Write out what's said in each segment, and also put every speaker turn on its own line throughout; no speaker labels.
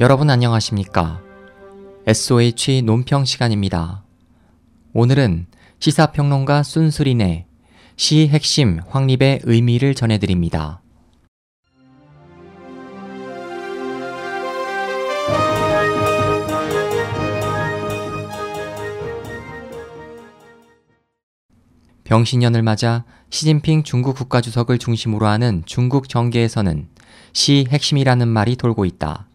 여러분 안녕하십니까? SOH 논평 시간입니다. 오늘은 시사평론가 순수린의 시 핵심 확립의 의미를 전해드립니다. 병신년을 맞아 시진핑 중국 국가주석을 중심으로 하는 중국 정계에서는 시 핵심이라는 말이 돌고 있다.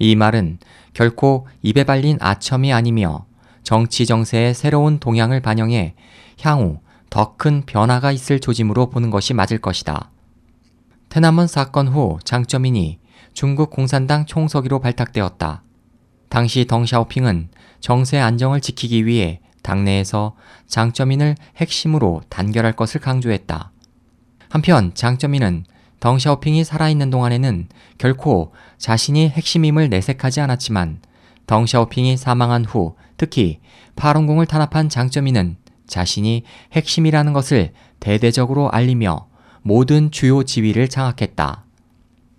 이 말은 결코 입에 발린 아첨이 아니며 정치 정세의 새로운 동향을 반영해 향후 더 큰 변화가 있을 조짐으로 보는 것이 맞을 것이다. 테나먼 사건 후 장쩌민이 중국 공산당 총서기로 발탁되었다. 당시 덩샤오핑은 정세 안정을 지키기 위해 당내에서 장쩌민을 핵심으로 단결할 것을 강조했다. 한편 장쩌민은 덩샤오핑이 살아있는 동안에는 결코 자신이 핵심임을 내색하지 않았지만 덩샤오핑이 사망한 후 특히 파룬공을 탄압한 장쩌민은 자신이 핵심이라는 것을 대대적으로 알리며 모든 주요 지위를 장악했다.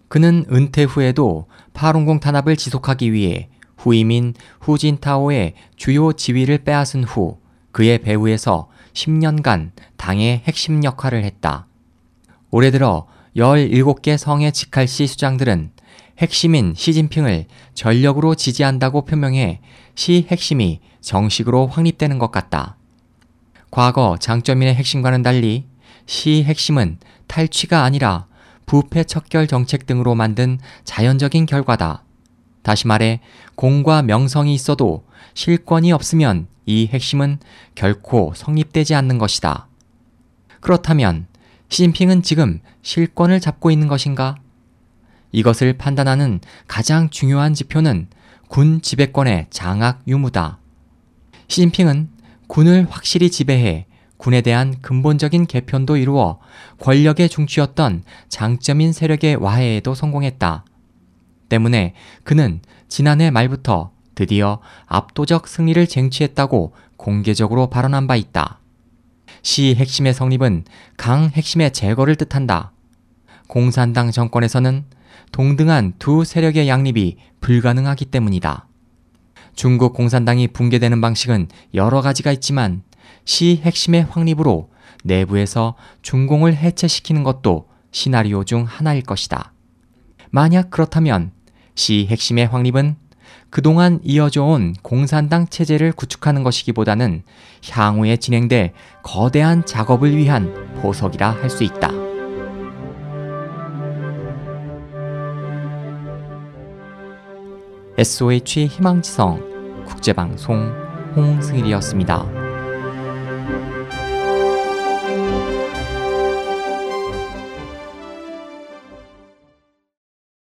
그는 은퇴 후에도 파룬공 탄압을 지속하기 위해 후임인 후진타오의 주요 지위를 빼앗은 후 그의 배후에서 10년간 당의 핵심 역할을 했다. 올해 들어 17개 성의 직할시 수장들은 핵심인 시진핑을 전력으로 지지한다고 표명해 시 핵심이 정식으로 확립되는 것 같다. 과거 장점인의 핵심과는 달리 시 핵심은 탈취가 아니라 부패 척결 정책 등으로 만든 자연적인 결과다. 다시 말해 공과 명성이 있어도 실권이 없으면 이 핵심은 결코 성립되지 않는 것이다. 그렇다면 시진핑은 지금 실권을 잡고 있는 것인가? 이것을 판단하는 가장 중요한 지표는 군 지배권의 장악 유무다. 시진핑은 군을 확실히 지배해 군에 대한 근본적인 개편도 이루어 권력의 중추였던 장점인 세력의 와해에도 성공했다. 때문에 그는 지난해 말부터 드디어 압도적 승리를 쟁취했다고 공개적으로 발언한 바 있다. 시 핵심의 성립은 강 핵심의 제거를 뜻한다. 공산당 정권에서는 동등한 두 세력의 양립이 불가능하기 때문이다. 중국 공산당이 붕괴되는 방식은 여러 가지가 있지만 시 핵심의 확립으로 내부에서 중공을 해체시키는 것도 시나리오 중 하나일 것이다. 만약 그렇다면 시 핵심의 확립은 그동안 이어져 온 공산당 체제를 구축하는 것이기보다는 향후에 진행될 거대한 작업을 위한 보석이라 할 수 있다. SOH 희망지성 국제방송 홍승일이었습니다.